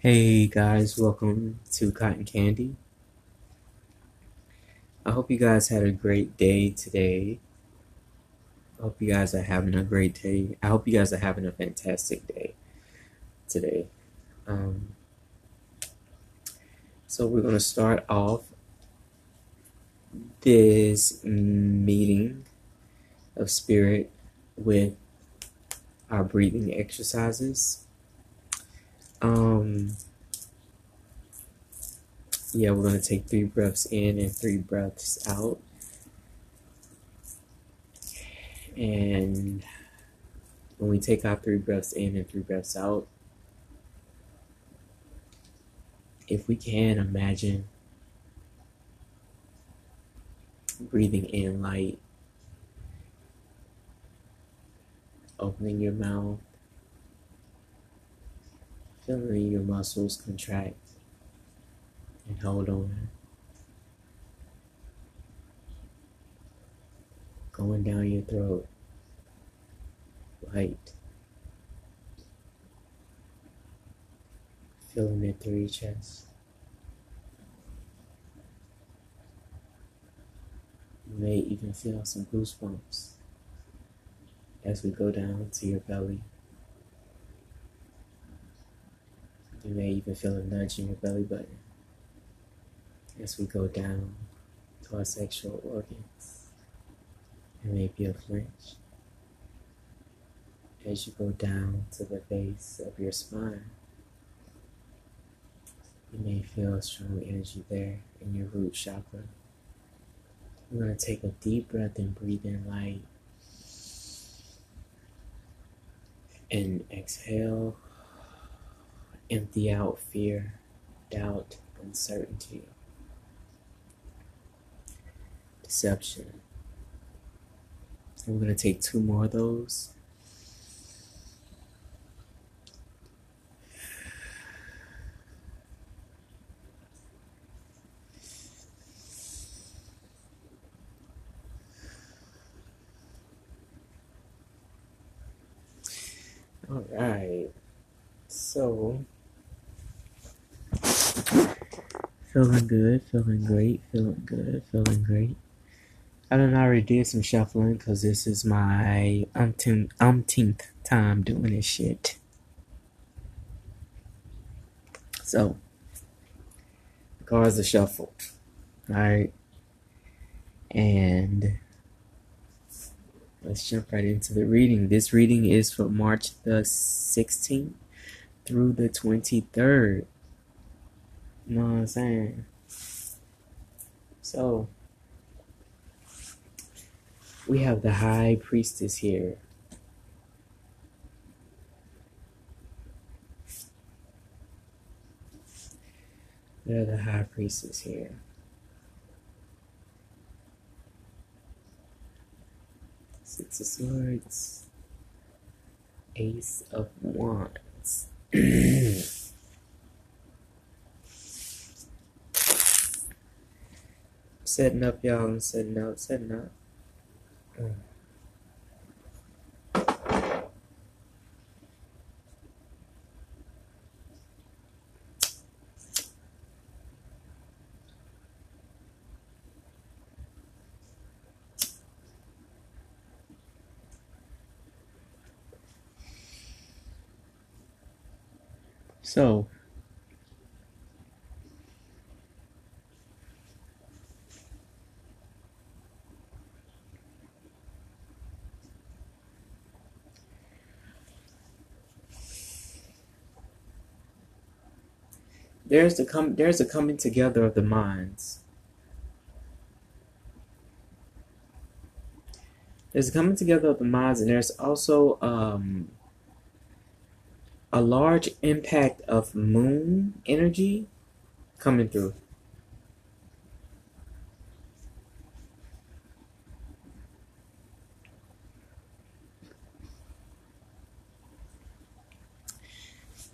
Hey guys, welcome to Cotton Candy. I hope you guys had a great day today. I hope you guys are having a great day. I hope you guys are having a fantastic day today. Um, so, we're going to start off this meeting of spirit with our breathing exercises. Um, yeah, we're going to take three breaths in and three breaths out. And when we take our three breaths in and three breaths out, if we can imagine breathing in light, opening your mouth, feeling your muscles contract and hold on. Going down your throat, light. Feeling it through your chest. You may even feel some goosebumps as we go down to your belly. You may even feel a nudge in your belly button as we go down to our sexual organs. There may be a flinch as you go down to the base of your spine. You may feel a strong energy there in your root chakra. We're going to take a deep breath and breathe in light. And exhale empty out fear, doubt, uncertainty, deception. And we're going to take two more of those. All right. So, Feeling good, feeling great, feeling good, feeling great. I done already did some shuffling because this is my umpteenth, umpteenth time doing this shit. So, the cards are shuffled. Alright. And let's jump right into the reading. This reading is for March the 16th through the 23rd. Know what I'm saying? So, we have the High Priestess here. Have the High Priestess here. Six of Swords. Ace of Wands. setting up, y'all. I'm setting up, setting up. So, there's the com- there's a coming together of the minds. There's a coming together of the minds, and there's also um, a large impact of moon energy coming through.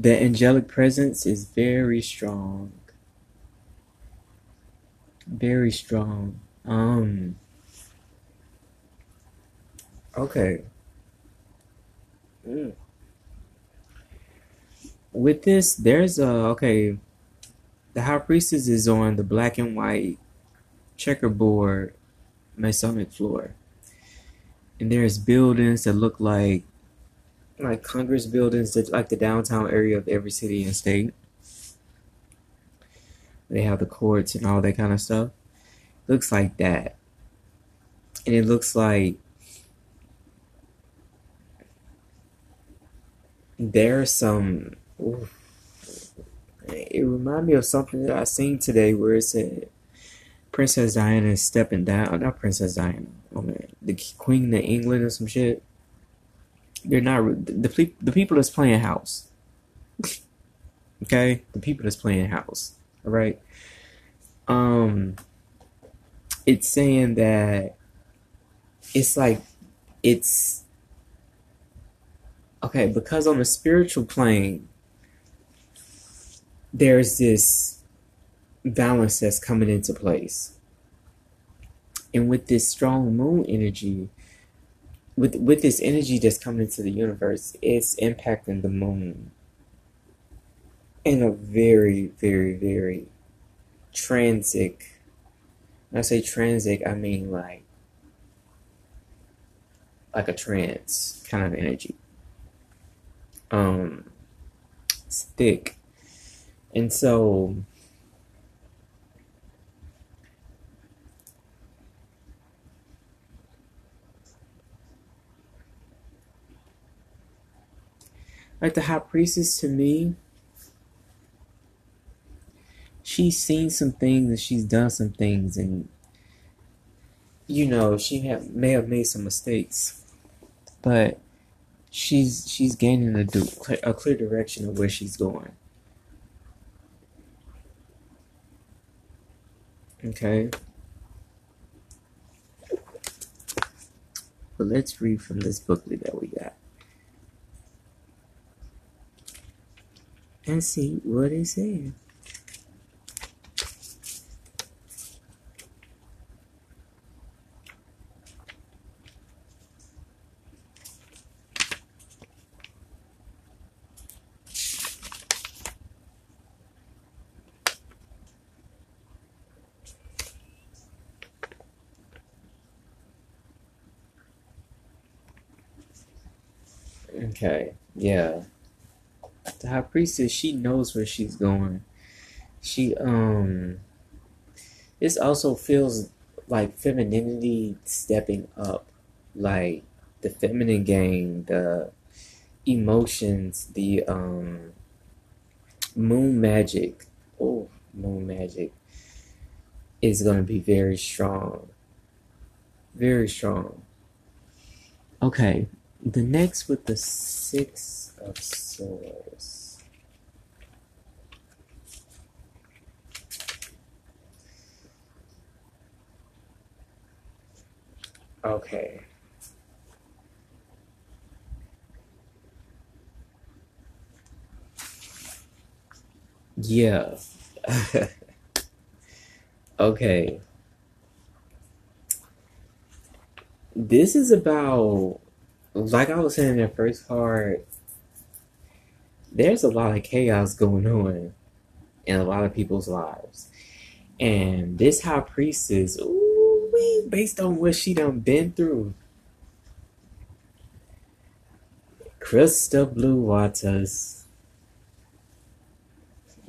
The angelic presence is very strong. Very strong. Um okay. Mm. with this, there's a okay. The high priestess is on the black and white checkerboard Masonic floor, and there's buildings that look like like Congress buildings that like the downtown area of every city and state. They have the courts and all that kind of stuff. looks like that, and it looks like there's some. Oof, it reminded me of something that I seen today where it said Princess Diana is stepping down. Not Princess Diana. Oh man, the Queen of England or some shit. They're not the the people that's playing house. okay, the people that's playing house. All right. Um, it's saying that it's like it's okay because on the spiritual plane there's this balance that's coming into place. And with this strong moon energy, with with this energy that's coming into the universe, it's impacting the moon in a very, very, very transic. When I say transic, I mean like like a trance kind of energy. Um, it's thick, and so like the high priestess to me she's seen some things and she's done some things and you know she have may have made some mistakes but she's she's gaining a, do, a clear direction of where she's going. Okay? But let's read from this booklet that we got and see what says. Okay, yeah the high priestess, she knows where she's going. She um this also feels like femininity stepping up. Like the feminine game, the emotions, the um moon magic. Oh, moon magic is gonna be very strong. Very strong. Okay, the next with the six of. Okay. Yeah. okay. This is about like I was saying in the first part, there's a lot of chaos going on in a lot of people's lives. And this high priestess, ooh, based on what she done been through. Crystal blue waters.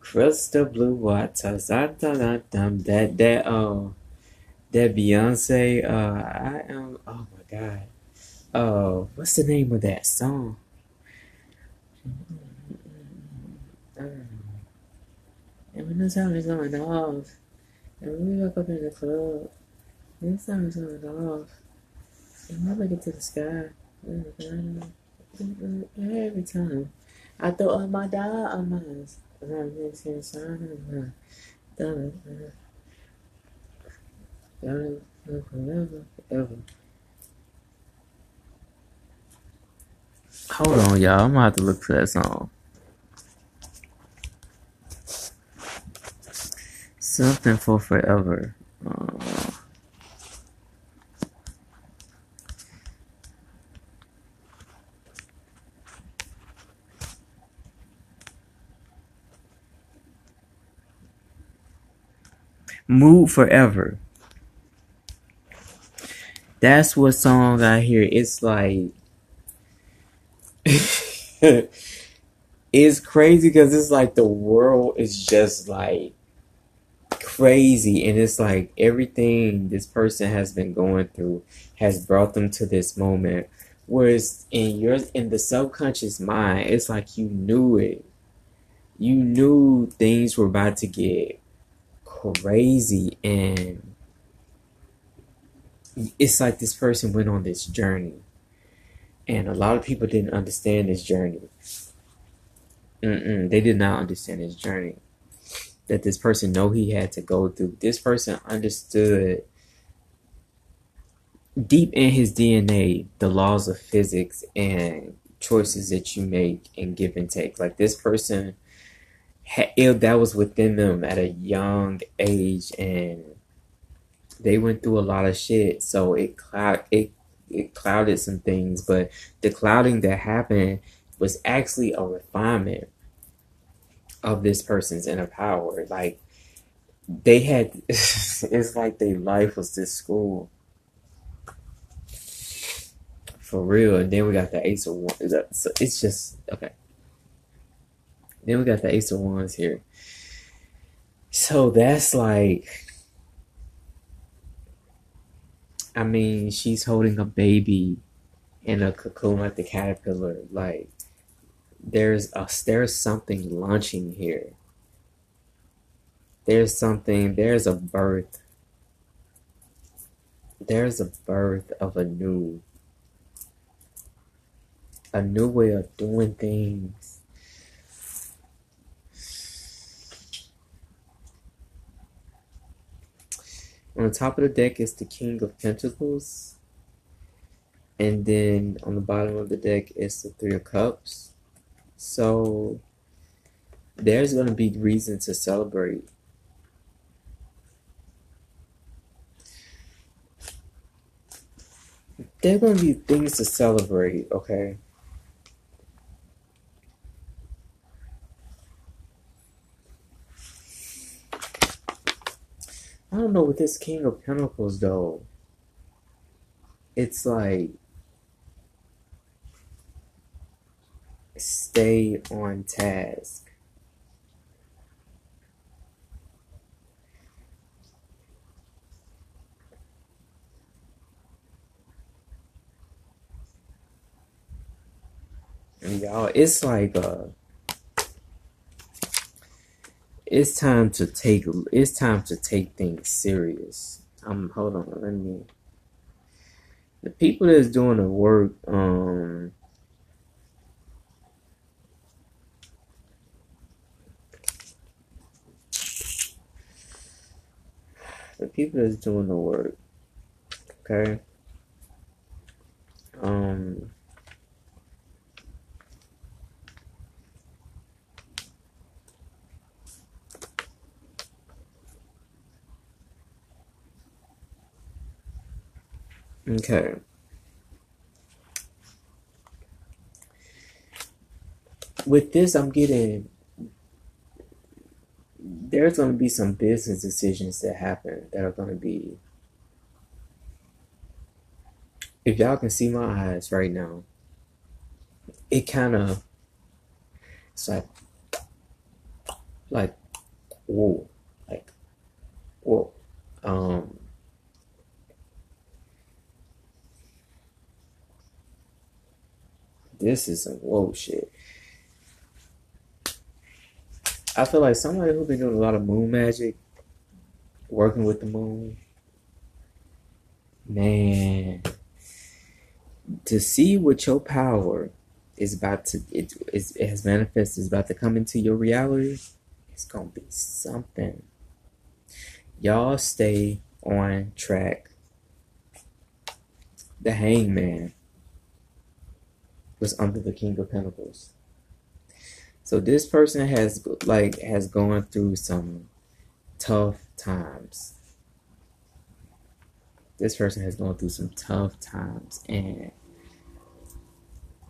Crystal blue waters. That that that uh that Beyonce uh I am oh my god uh, what's the name of that song? And when the song is going off, and when we woke up in the club, and is going off, and I look into the sky, every time I throw up my diamonds, forever, forever. Hold on, y'all. I'm gonna have to look for that song. Something for forever. Aww. Mood 4 Eva. That's what song I hear. It's like it's crazy because it's like the world is just like crazy and it's like everything this person has been going through has brought them to this moment. Whereas in your in the subconscious mind it's like you knew it. You knew things were about to get crazy and it's like this person went on this journey. And a lot of people didn't understand this journey. Mm-mm, they did not understand this journey that this person know he had to go through. This person understood deep in his DNA the laws of physics and choices that you make and give and take. Like this person had that was within them at a young age and they went through a lot of shit. So it cloud it it clouded some things, but the clouding that happened was actually a refinement of this person's inner power. Like they had, it's like their life was this school. For real. And then we got the Ace of Wands. So it's just, okay. Then we got the Ace of Wands here. So that's like, I mean, she's holding a baby in a cocoon like the caterpillar. Like, there's a there's something launching here. There's something, there's a birth. There's a birth of a new a new way of doing things. On the top of the deck is the King of Pentacles. And then on the bottom of the deck is the Three of Cups. So there's going to be reason to celebrate. There are going to be things to celebrate, okay? I don't know with this King of Pentacles though. It's like stay on task. And y'all, it's like uh it's time to take it's time to take things serious. Um hold on, let me the people that's doing the work, um the people that's doing the work. Okay. Um. Okay. With this, I'm getting there's going to be some business decisions that happen that are going to be if y'all can see my eyes right now it kind of it's like like whoa like whoa um this is some whoa shit I feel like somebody who's been doing a lot of moon magic, working with the moon, man, to see what your power is about to it it has manifested is about to come into your reality, it's gonna be something. Y'all stay on track. The hangman was under the King of Pentacles. So this person has like has gone through some tough times. This person has gone through some tough times and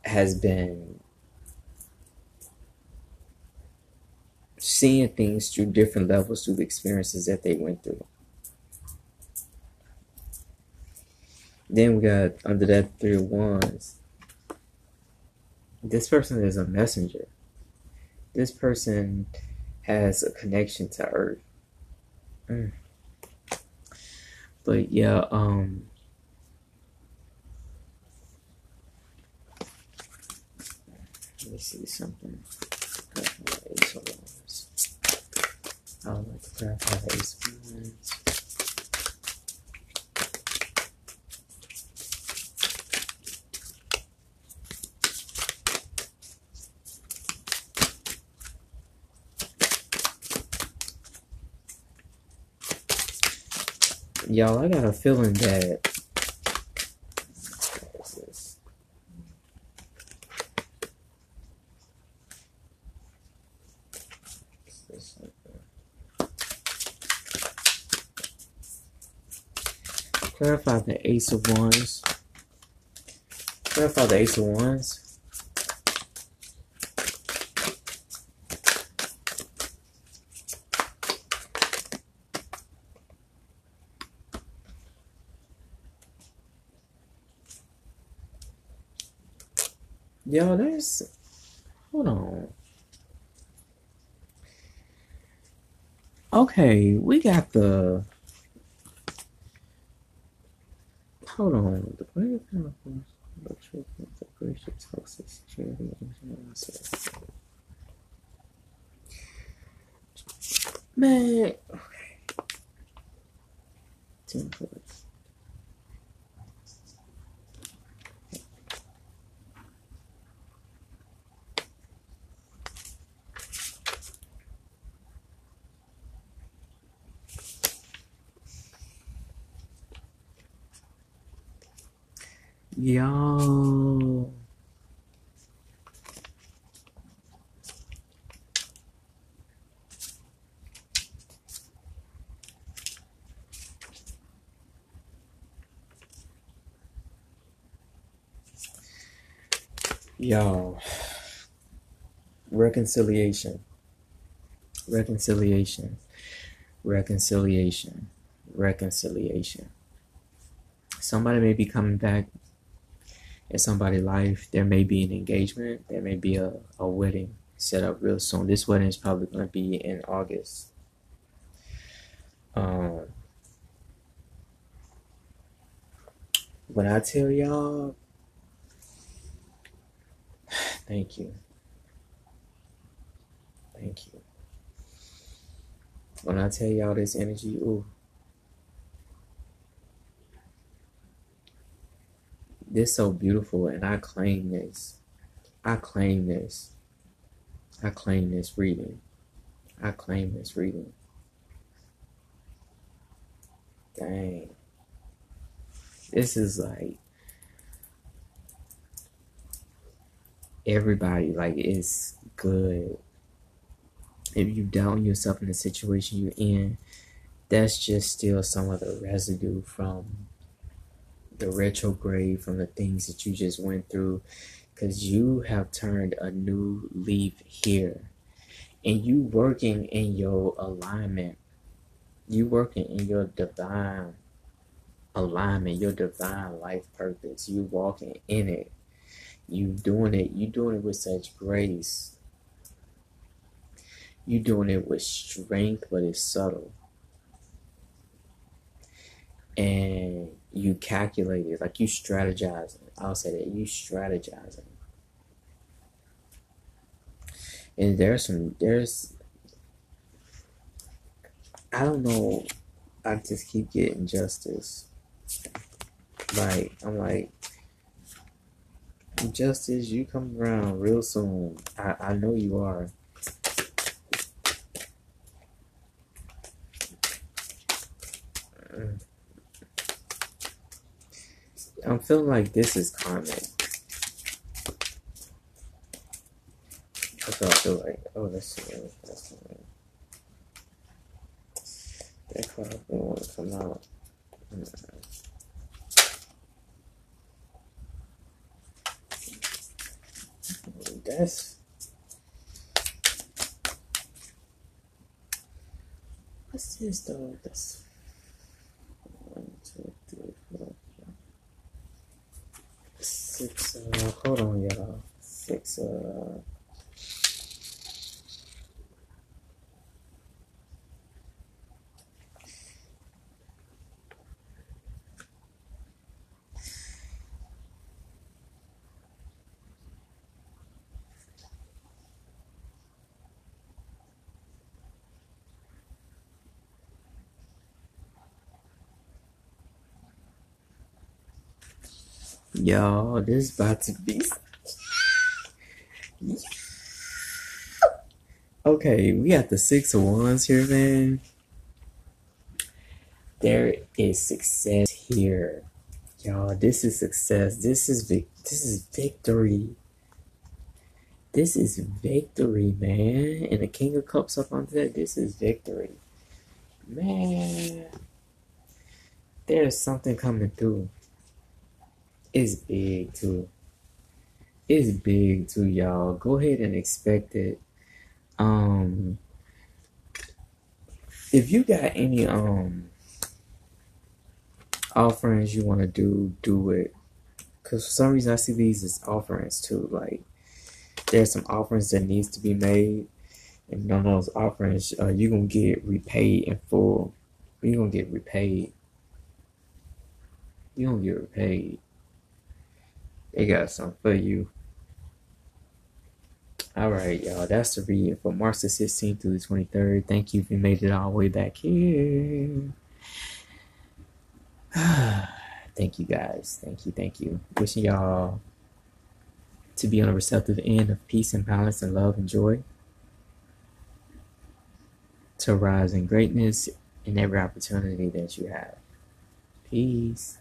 has been seeing things through different levels through the experiences that they went through. Then we got under that three of wands. This person is a messenger. This person has a connection to Earth. Mm. But yeah, um let me see something. I would like to clarify the ace. Y'all, I got a feeling that Clarify the Ace of Wands. Clarify the Ace of Wands. Yo, there's. Hold on. Okay, we got the. Hold on. The player kind of toxic Man, okay. Ten cards. Yo. Yo. Reconciliation. Reconciliation. Reconciliation. Reconciliation. Somebody may be coming back in somebody's life. There may be an engagement. There may be a, a wedding set up real soon. This wedding is probably going to be in August. Um, when I tell y'all, thank you. Thank you. When I tell y'all this energy, ooh. This so beautiful, and I claim this. I claim this. I claim this reading. I claim this reading. Dang. This is like everybody like it's good. If you doubt yourself in the situation you're in, that's just still some of the residue from the retrograde, from the things that you just went through, because you have turned a new leaf here, and you working in your alignment, you working in your divine alignment, your divine life purpose. You walking in it. You doing it. You doing it with such grace. You doing it with strength, but it's subtle. And you calculate it, like you strategizing. I'll say that you strategizing. And there's some there's I don't know. I just keep getting justice. Like I'm like justice, you come around real soon. I, I know you are. I'm feeling like this is karmic. That's what I feel like. Oh, that's that's that card don't want to come out. Mm-hmm. That's What's this though? That's one, two, three, four, five, six. Uh, hold on, y'all. Six. Uh. Yo, this about to be. Okay, we got the six of wands here, man. There is success here, y'all. This is success. This is vic. This is victory. This is victory, man. And the King of Cups up on that. This is victory, man. There's something coming through. It's big too. It's big too, y'all. Go ahead and expect it. Um, if you got any um offerings you want to do, do it. Cause for some reason I see these as offerings too. Like there's some offerings that needs to be made, and on those offerings, uh, you're gonna get repaid in full. You're gonna get repaid. You're gonna get repaid. They got something for you. All right, y'all. That's the reading for March the 16th through the 23rd. Thank you if you made it all the way back here. thank you, guys. Thank you. Thank you. Wishing y'all to be on a receptive end of peace and balance and love and joy. To rise in greatness in every opportunity that you have. Peace.